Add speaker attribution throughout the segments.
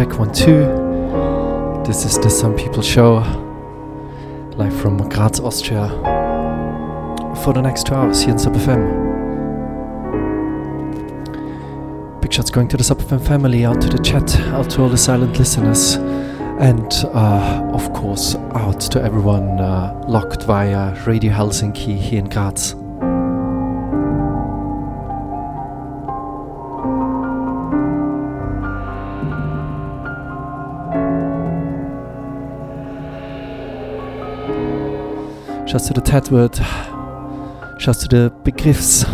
Speaker 1: Check one two. This is the Sun People Show, live from Graz, Austria, for the next two hours here in Sub FM. Big shots going to the Sub FM family, out to the chat, out to all the silent listeners, and uh, of course out to everyone uh, locked via Radio Helsinki here in Graz. Schaust du the Tatword? Schaust du the Begriffs?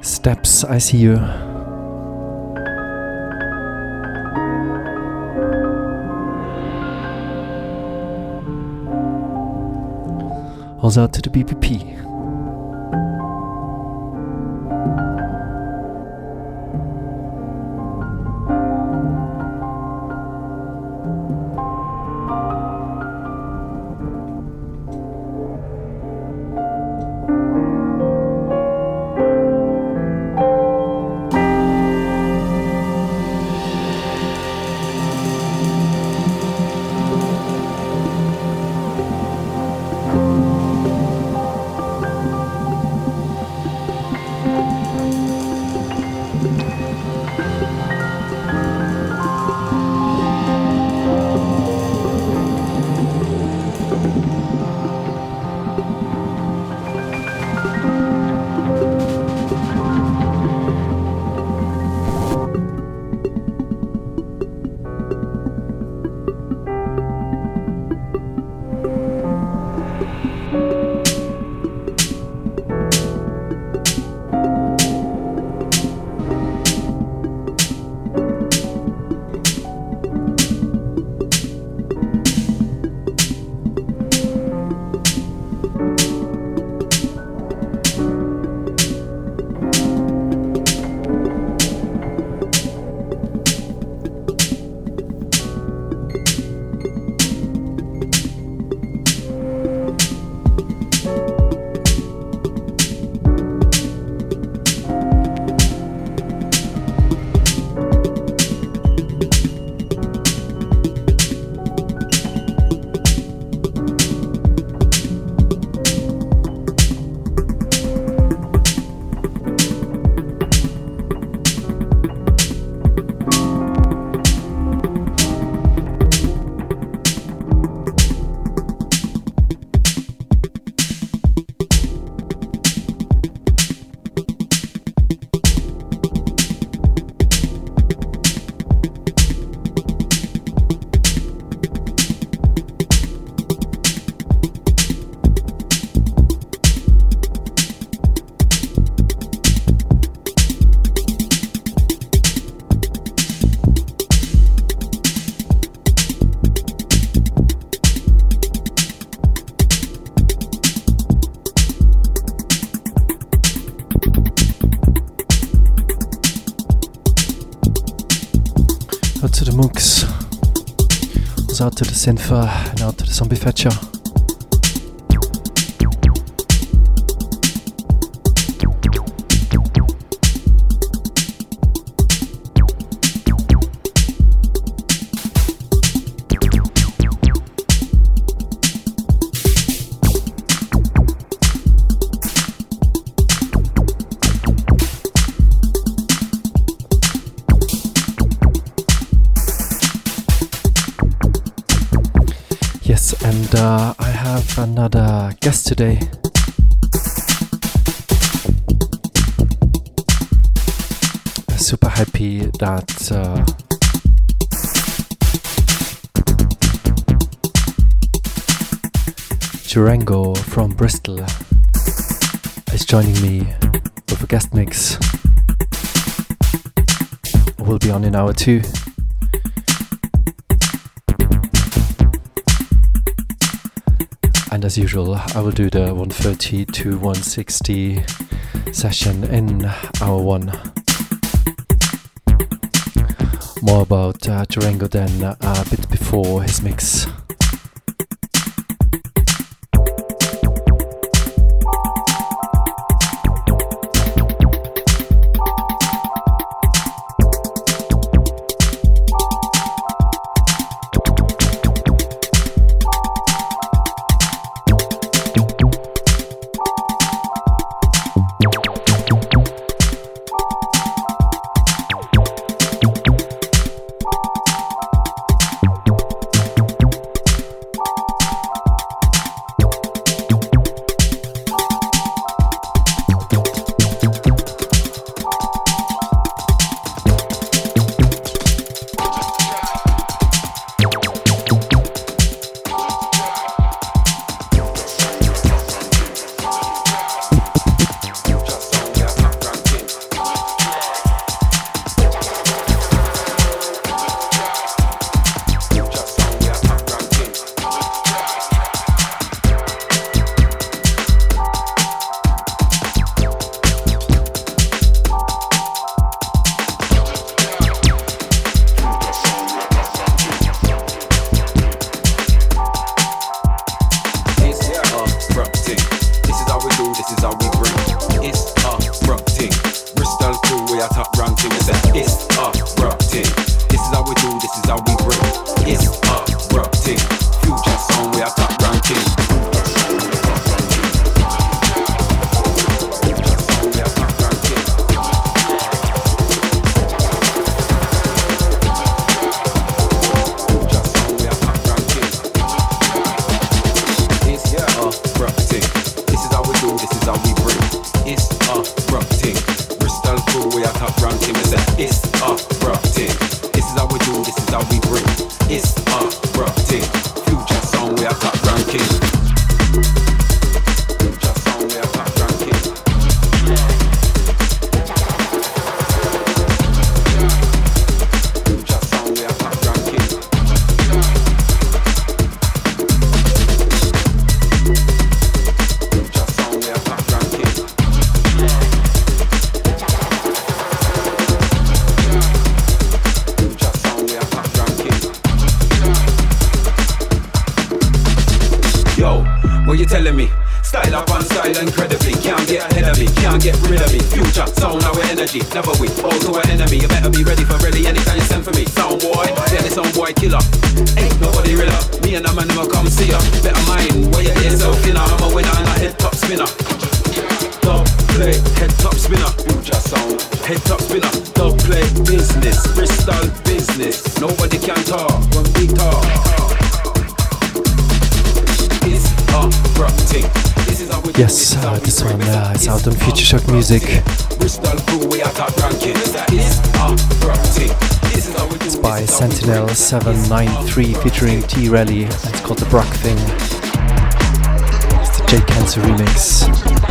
Speaker 1: Steps, I see you. Also to the BPP. Out to the Synfa and out to the Zombie Fetcher. Today. Super happy that uh, Jurango from Bristol is joining me with a guest mix. We'll be on in hour two. As usual, I will do the 130 to 160 session in hour one. More about uh, Jurango then uh, a bit before his mix.
Speaker 2: Music. 793 featuring T Rally. It's called The Brock Thing. It's the J Cancer remix.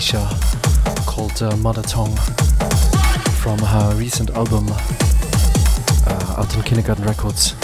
Speaker 1: Called uh, Mother Tongue from her recent album uh, out on Kindergarten Records.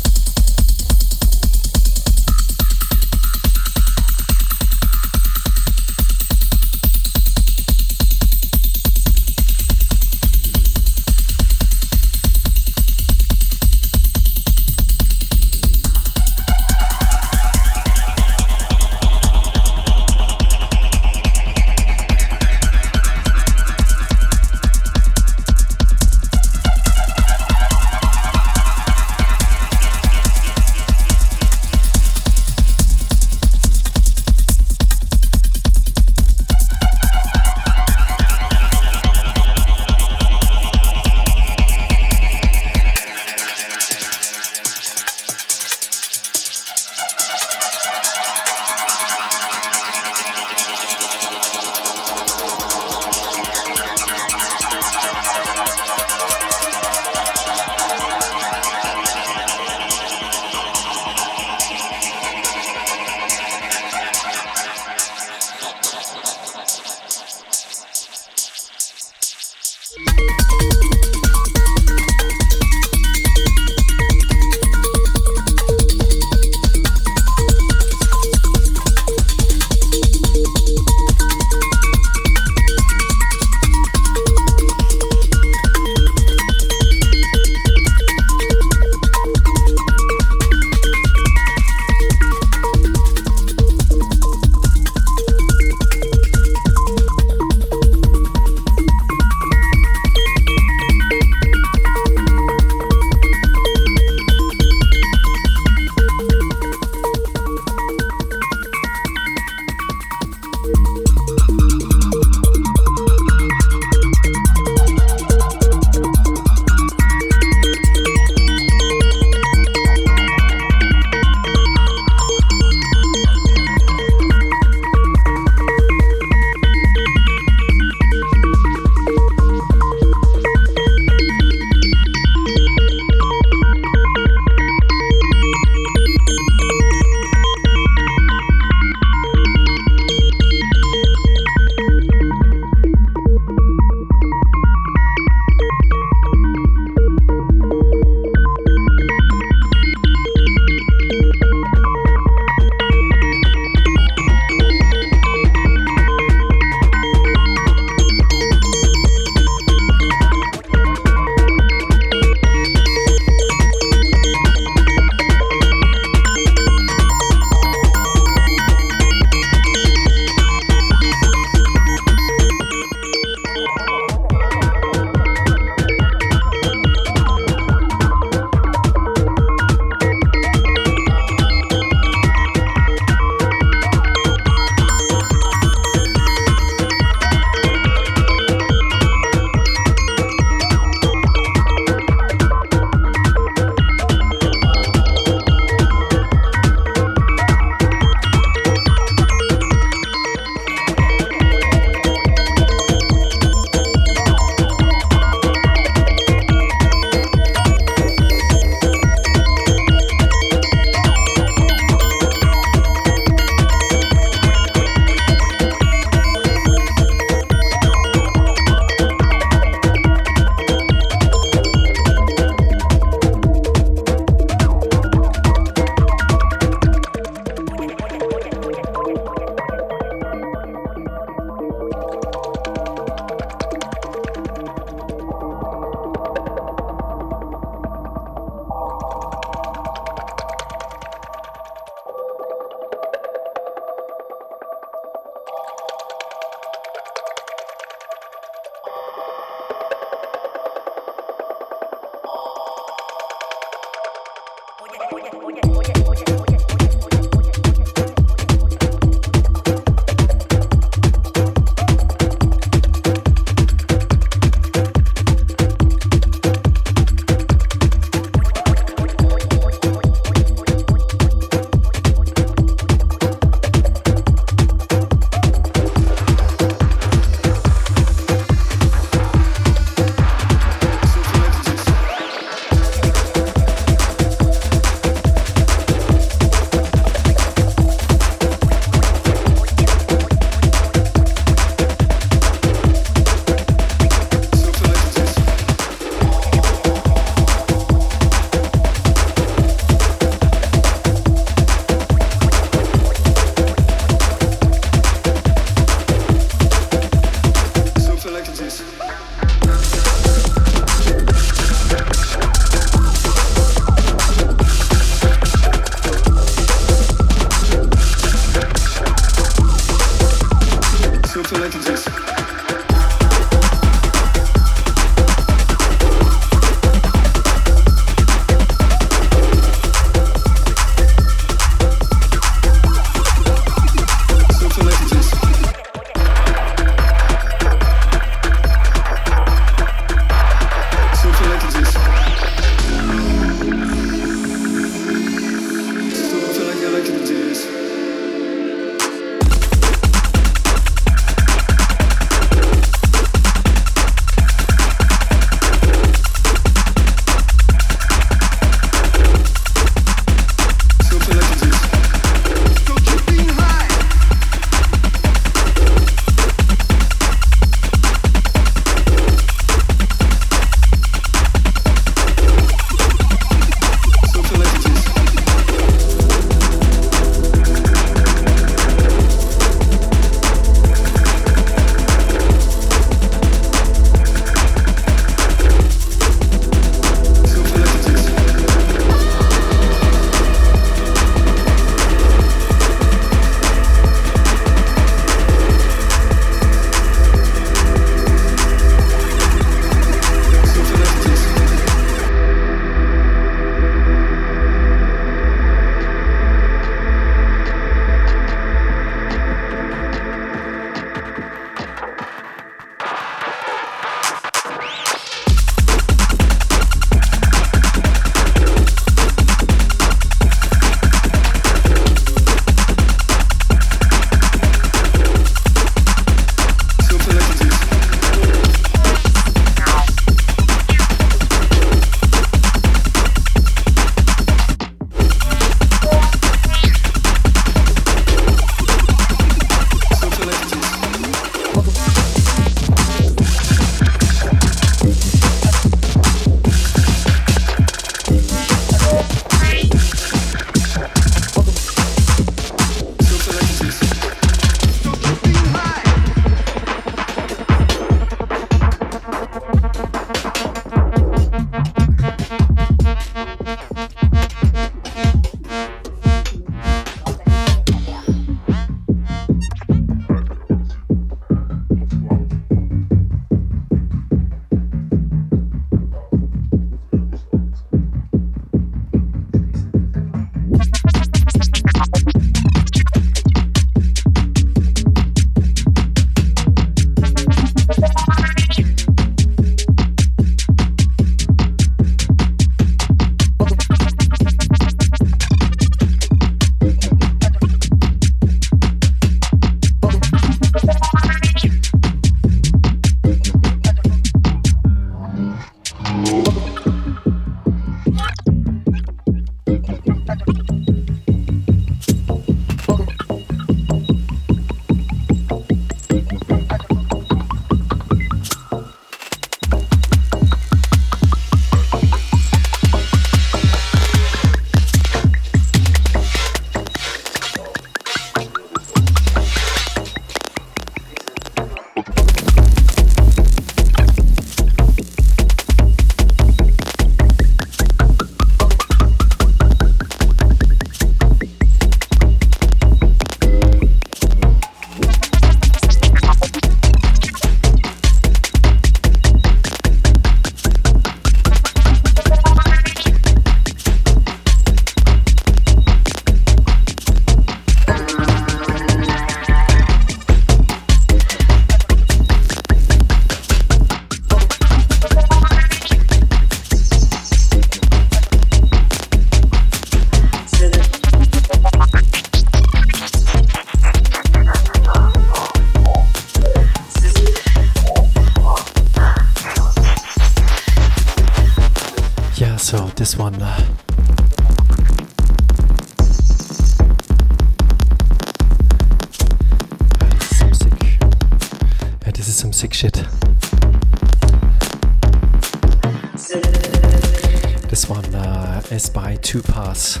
Speaker 1: This one uh, is by Two Pass.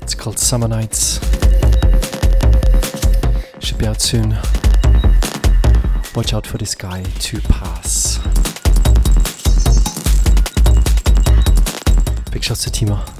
Speaker 1: It's called Summer Nights. Should be out soon. Watch out for this guy, Two Pass. Big shots to Timo.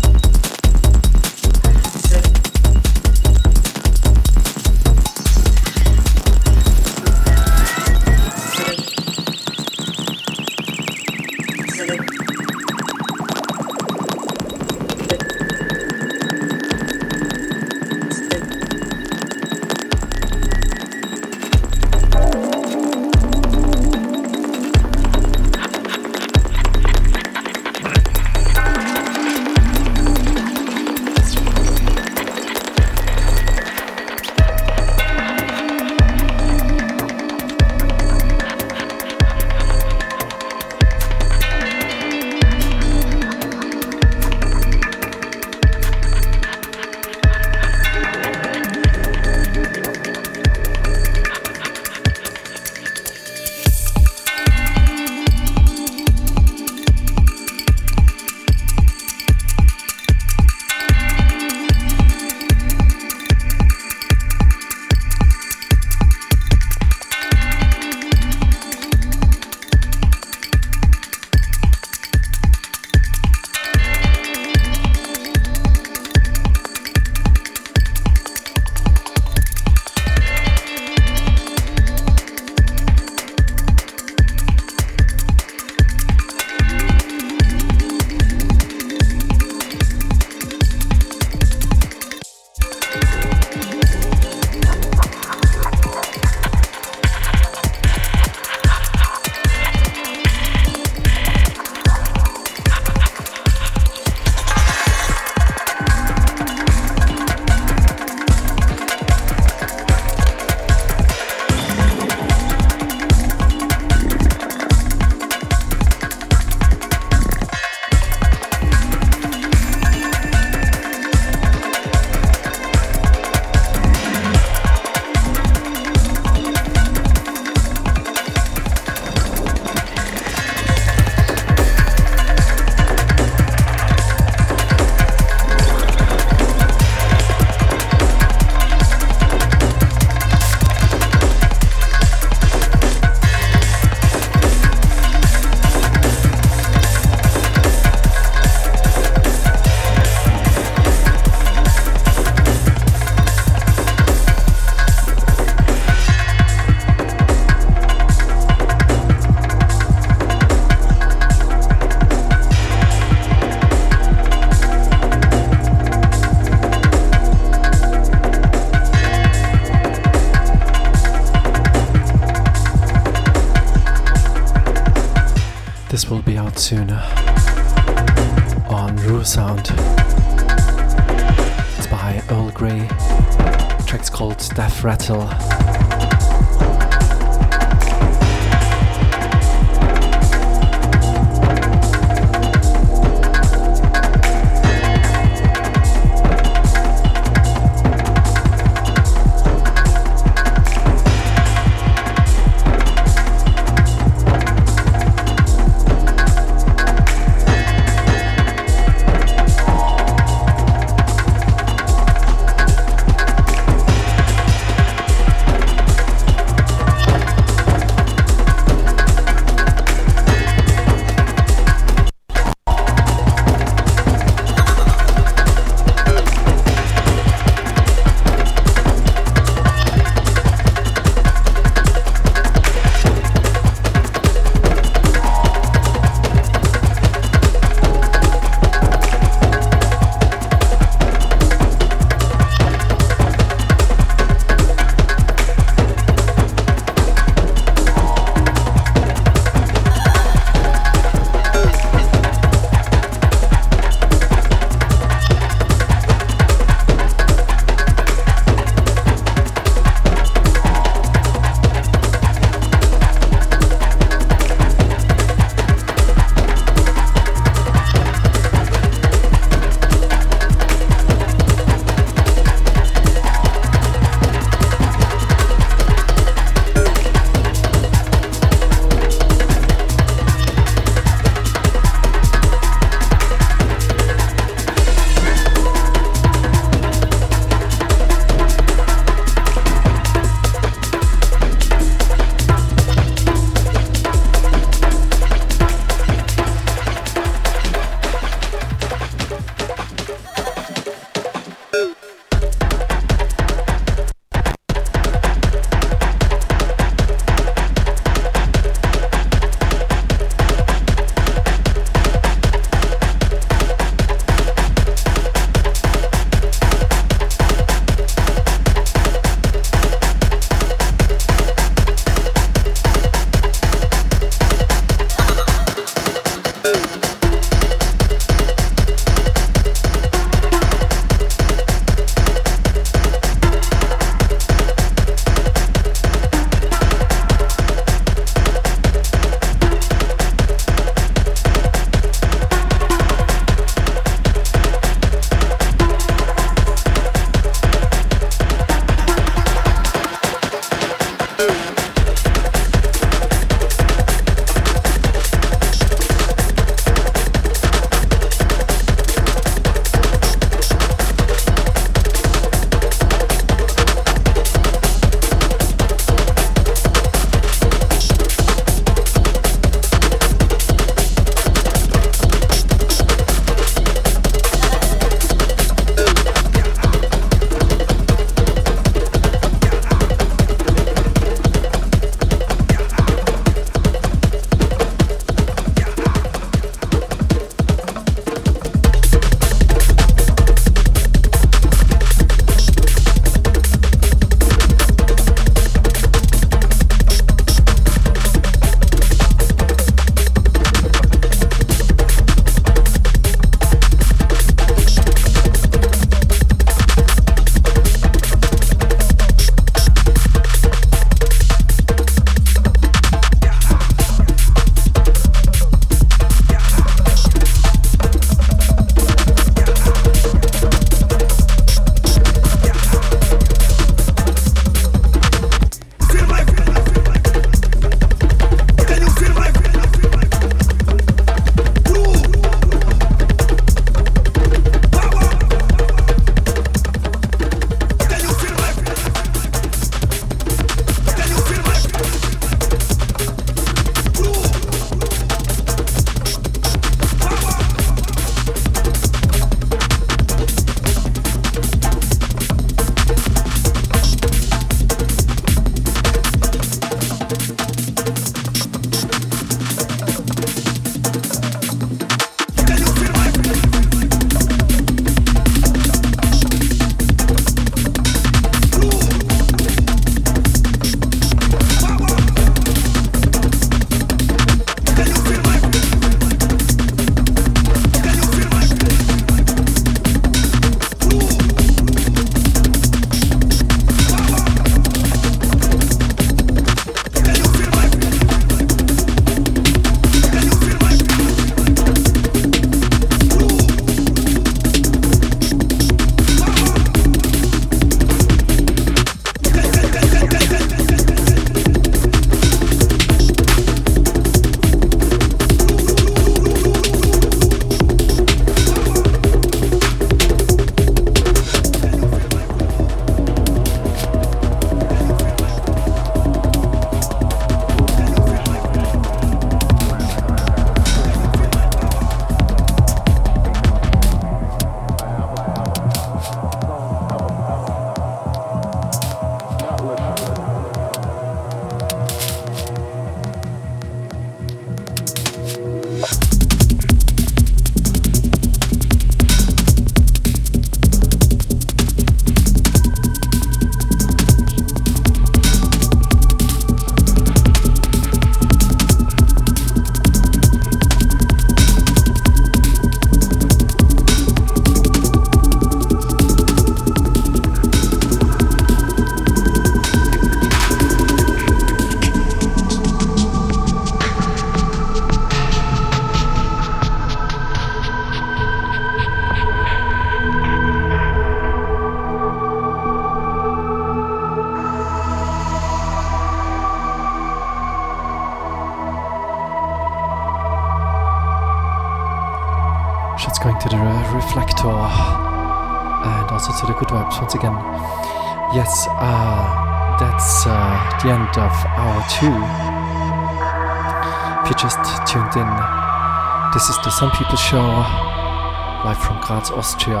Speaker 1: Austria,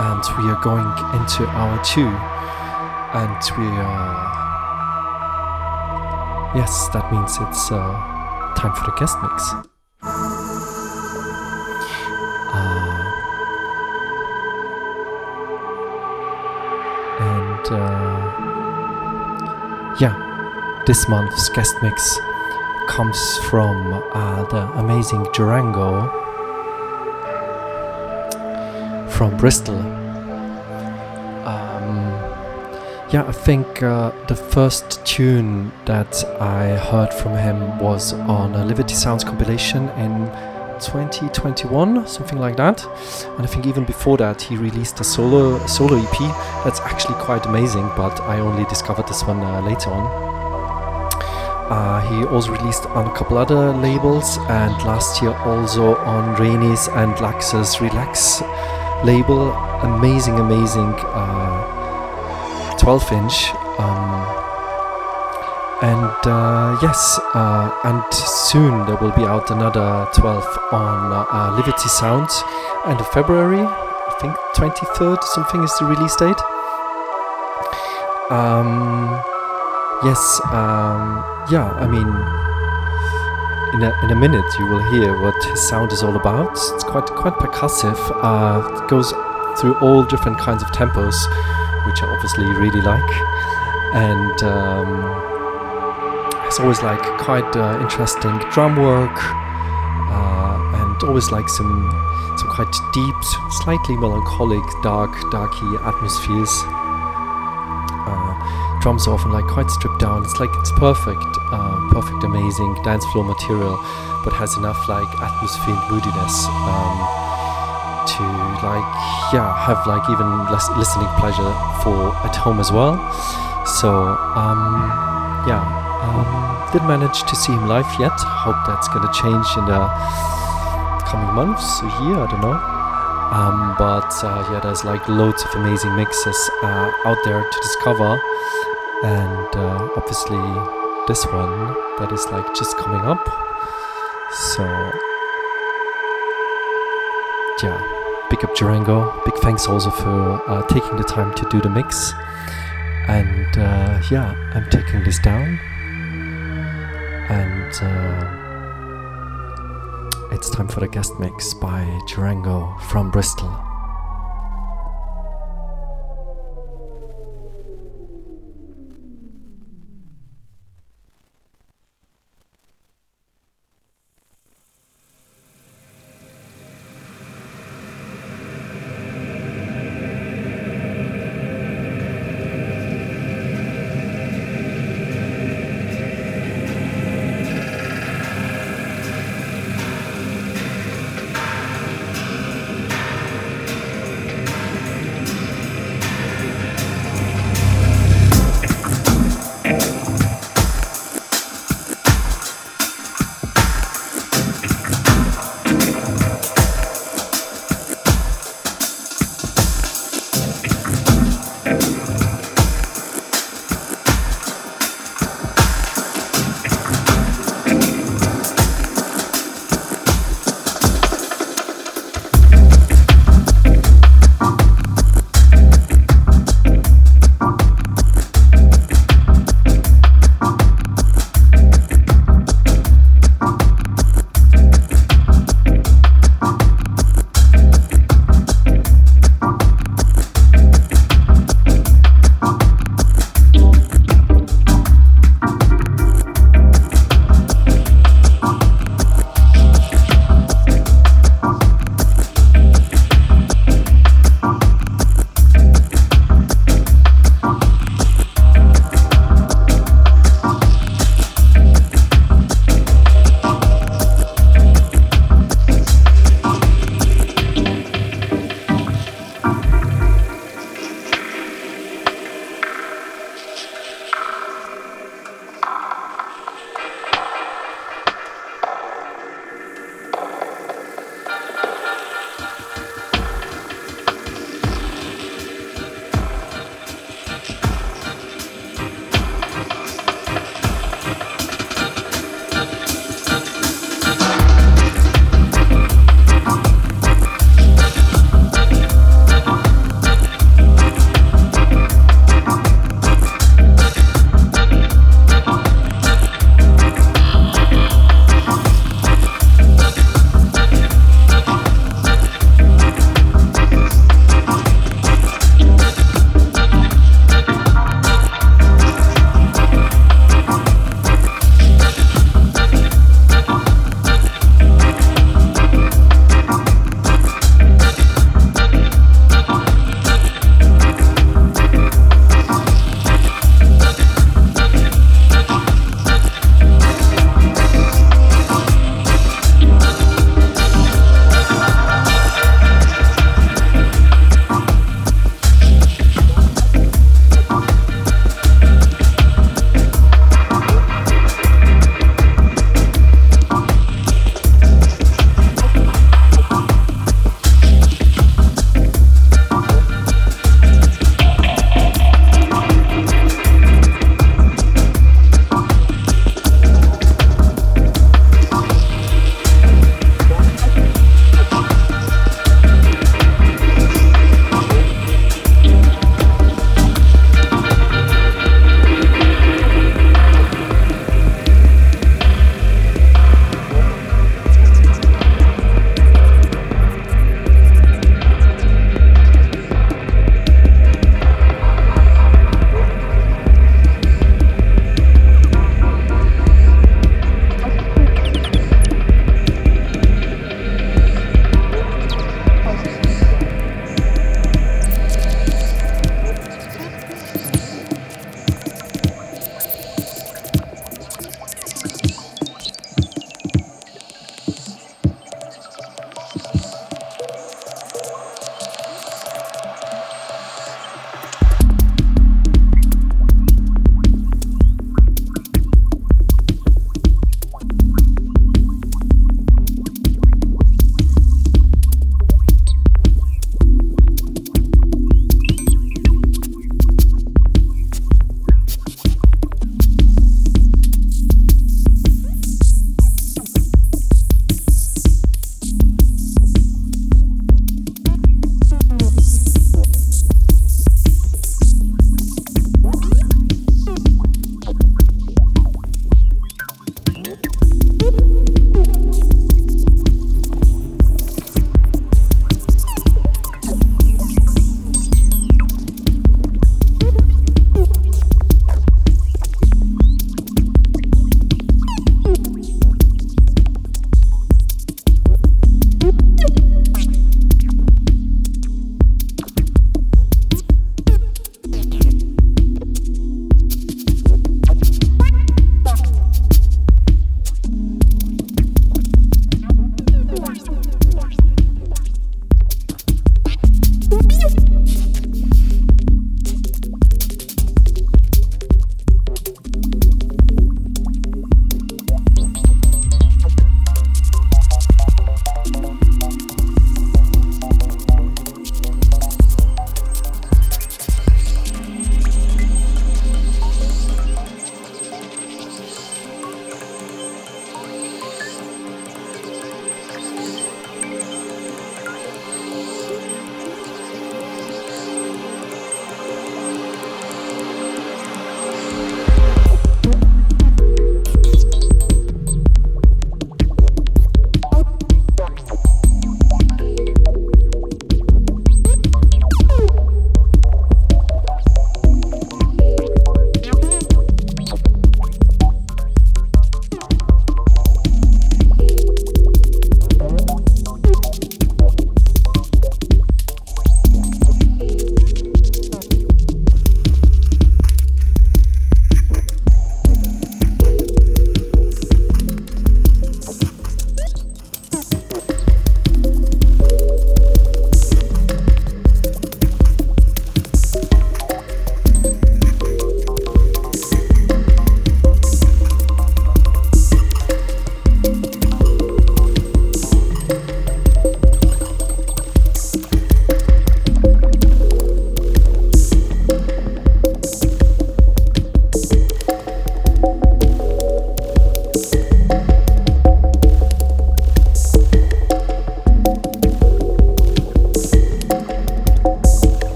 Speaker 1: and we are going into hour two. And we are. Yes, that means it's uh, time for the guest mix. uh, yeah, this month's guest mix comes from uh, the amazing Jurango from Bristol. Um, yeah, I think uh, the first tune that I heard from him was on a Liberty Sounds compilation in 2021, something like that. And I think even before that, he released a solo solo EP that's actually quite amazing. But I only discovered this one uh, later on. Uh, he also released on a couple other labels, and last year also on Rainy's and Lax's Relax label. Amazing, amazing uh, 12 inch. Um, and uh, yes, uh, and soon there will be out another 12 on uh, uh, Liberty Sounds, end of February. I think 23rd something is the release date. Um, yes, um, yeah. I mean, in a, in a minute you will hear what his sound is all about. It's quite quite percussive. Uh, it goes through all different kinds of tempos, which I obviously really like, and. Um, it's always like quite uh, interesting drum work uh, and always like some some quite deep, slightly melancholic, dark, darky atmospheres. Drums are often like quite stripped down. It's like it's perfect, uh, perfect, amazing dance floor material, but has enough like atmosphere and moodiness. Um, to like yeah have like even less listening pleasure for at home as well so um yeah um, didn't manage to see him live yet. Hope that's gonna change in the coming months, a year, I don't know. Um, but uh, yeah, there's like loads of amazing mixes uh, out there to discover, and uh, obviously this one that is like just coming up. So yeah, big up Jurango. Big thanks also for uh, taking the time to do the mix. And uh, yeah, I'm taking this down and uh, it's time for the guest mix by Jurango from Bristol.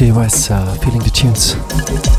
Speaker 1: JOS uh, feeling the tunes.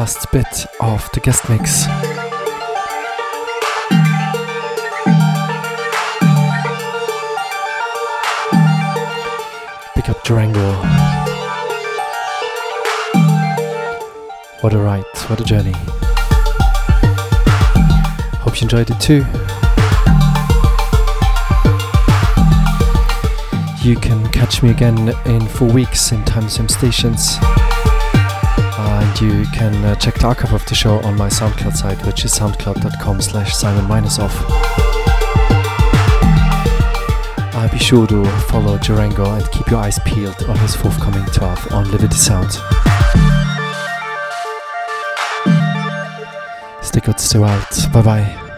Speaker 1: Last bit of the guest mix. Pick up Jurango. What a ride, what a journey. Hope you enjoyed it too. You can catch me again in four weeks in time same stations. You can uh, check the archive of the show on my SoundCloud site, which is soundcloud.com slash Simon minus off. Uh, be sure to follow Jurango and keep your eyes peeled on his forthcoming tour on Liberty Sound. Stay good, stay out. Bye bye.